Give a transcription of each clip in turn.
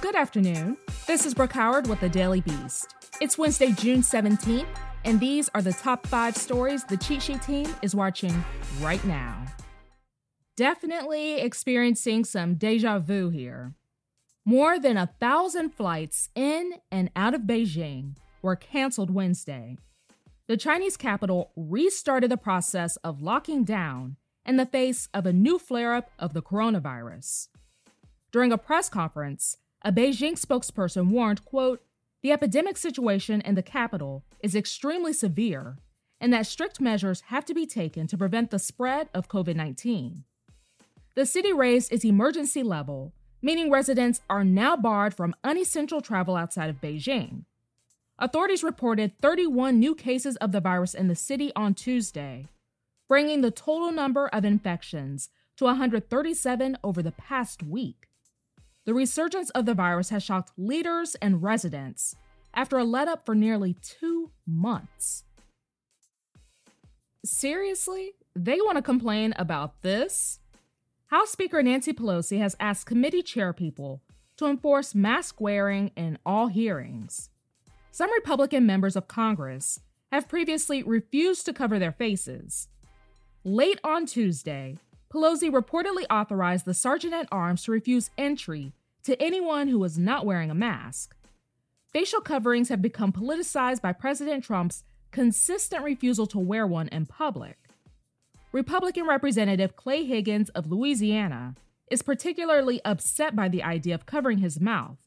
Good afternoon. This is Brooke Howard with the Daily Beast. It's Wednesday, June 17th, and these are the top 5 stories the cheat sheet team is watching right now. Definitely experiencing some deja vu here. More than a thousand flights in and out of Beijing were canceled Wednesday. The Chinese capital restarted the process of locking down in the face of a new flare up of the coronavirus. During a press conference, a Beijing spokesperson warned, quote, the epidemic situation in the capital is extremely severe and that strict measures have to be taken to prevent the spread of COVID 19. The city raised its emergency level, meaning residents are now barred from unessential travel outside of Beijing. Authorities reported 31 new cases of the virus in the city on Tuesday, bringing the total number of infections to 137 over the past week. The resurgence of the virus has shocked leaders and residents after a let up for nearly two months. Seriously? They want to complain about this? House Speaker Nancy Pelosi has asked committee chairpeople to enforce mask wearing in all hearings. Some Republican members of Congress have previously refused to cover their faces. Late on Tuesday, Pelosi reportedly authorized the sergeant at arms to refuse entry to anyone who was not wearing a mask. Facial coverings have become politicized by President Trump's consistent refusal to wear one in public. Republican Representative Clay Higgins of Louisiana is particularly upset by the idea of covering his mouth,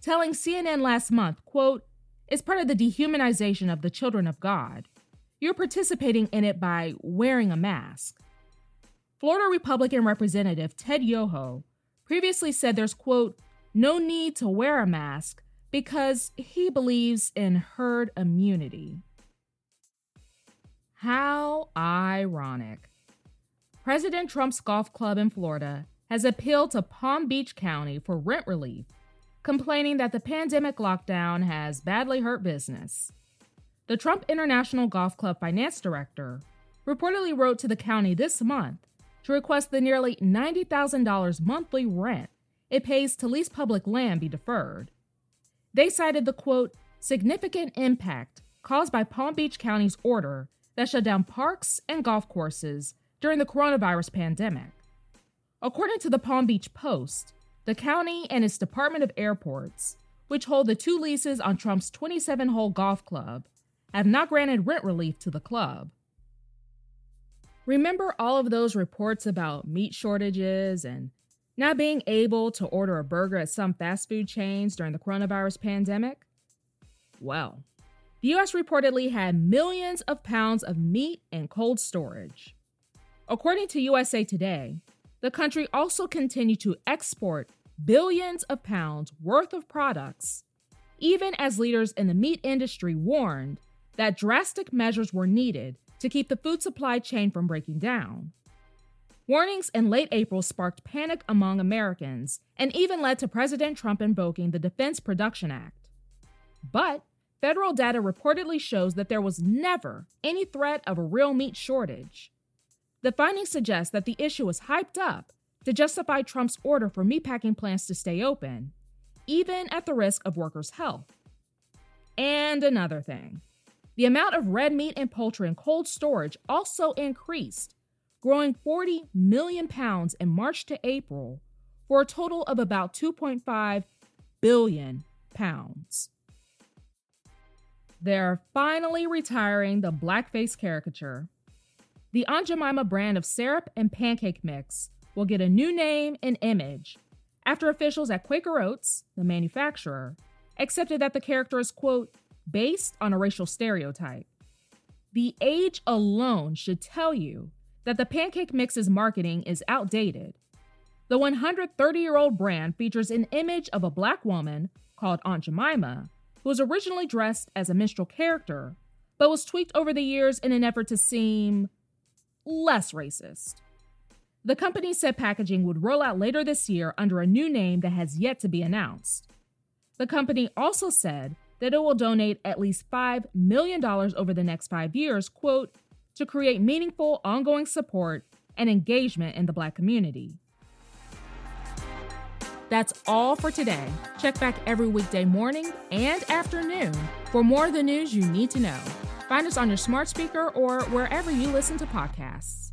telling CNN last month, quote, "It's part of the dehumanization of the children of God. You're participating in it by wearing a mask." Florida Republican Representative Ted Yoho previously said there's, quote, no need to wear a mask because he believes in herd immunity. How ironic. President Trump's golf club in Florida has appealed to Palm Beach County for rent relief, complaining that the pandemic lockdown has badly hurt business. The Trump International Golf Club finance director reportedly wrote to the county this month to request the nearly $90,000 monthly rent it pays to lease public land be deferred. They cited the quote, significant impact caused by Palm Beach County's order that shut down parks and golf courses during the coronavirus pandemic. According to the Palm Beach Post, the county and its Department of Airports, which hold the two leases on Trump's 27 hole golf club, have not granted rent relief to the club. Remember all of those reports about meat shortages and not being able to order a burger at some fast food chains during the coronavirus pandemic? Well, the US reportedly had millions of pounds of meat in cold storage. According to USA Today, the country also continued to export billions of pounds worth of products, even as leaders in the meat industry warned that drastic measures were needed to keep the food supply chain from breaking down. Warnings in late April sparked panic among Americans and even led to President Trump invoking the Defense Production Act. But Federal data reportedly shows that there was never any threat of a real meat shortage. The findings suggest that the issue was hyped up to justify Trump's order for meatpacking plants to stay open, even at the risk of workers' health. And another thing the amount of red meat and poultry in cold storage also increased, growing 40 million pounds in March to April for a total of about 2.5 billion pounds. They're finally retiring the blackface caricature. The Aunt Jemima brand of syrup and pancake mix will get a new name and image after officials at Quaker Oats, the manufacturer, accepted that the character is, quote, based on a racial stereotype. The age alone should tell you that the pancake mix's marketing is outdated. The 130 year old brand features an image of a black woman called Aunt Jemima, who was originally dressed as a minstrel character, but was tweaked over the years in an effort to seem less racist. The company said packaging would roll out later this year under a new name that has yet to be announced. The company also said that it will donate at least $5 million over the next five years, quote, to create meaningful, ongoing support and engagement in the Black community. That's all for today. Check back every weekday morning and afternoon for more of the news you need to know. Find us on your smart speaker or wherever you listen to podcasts.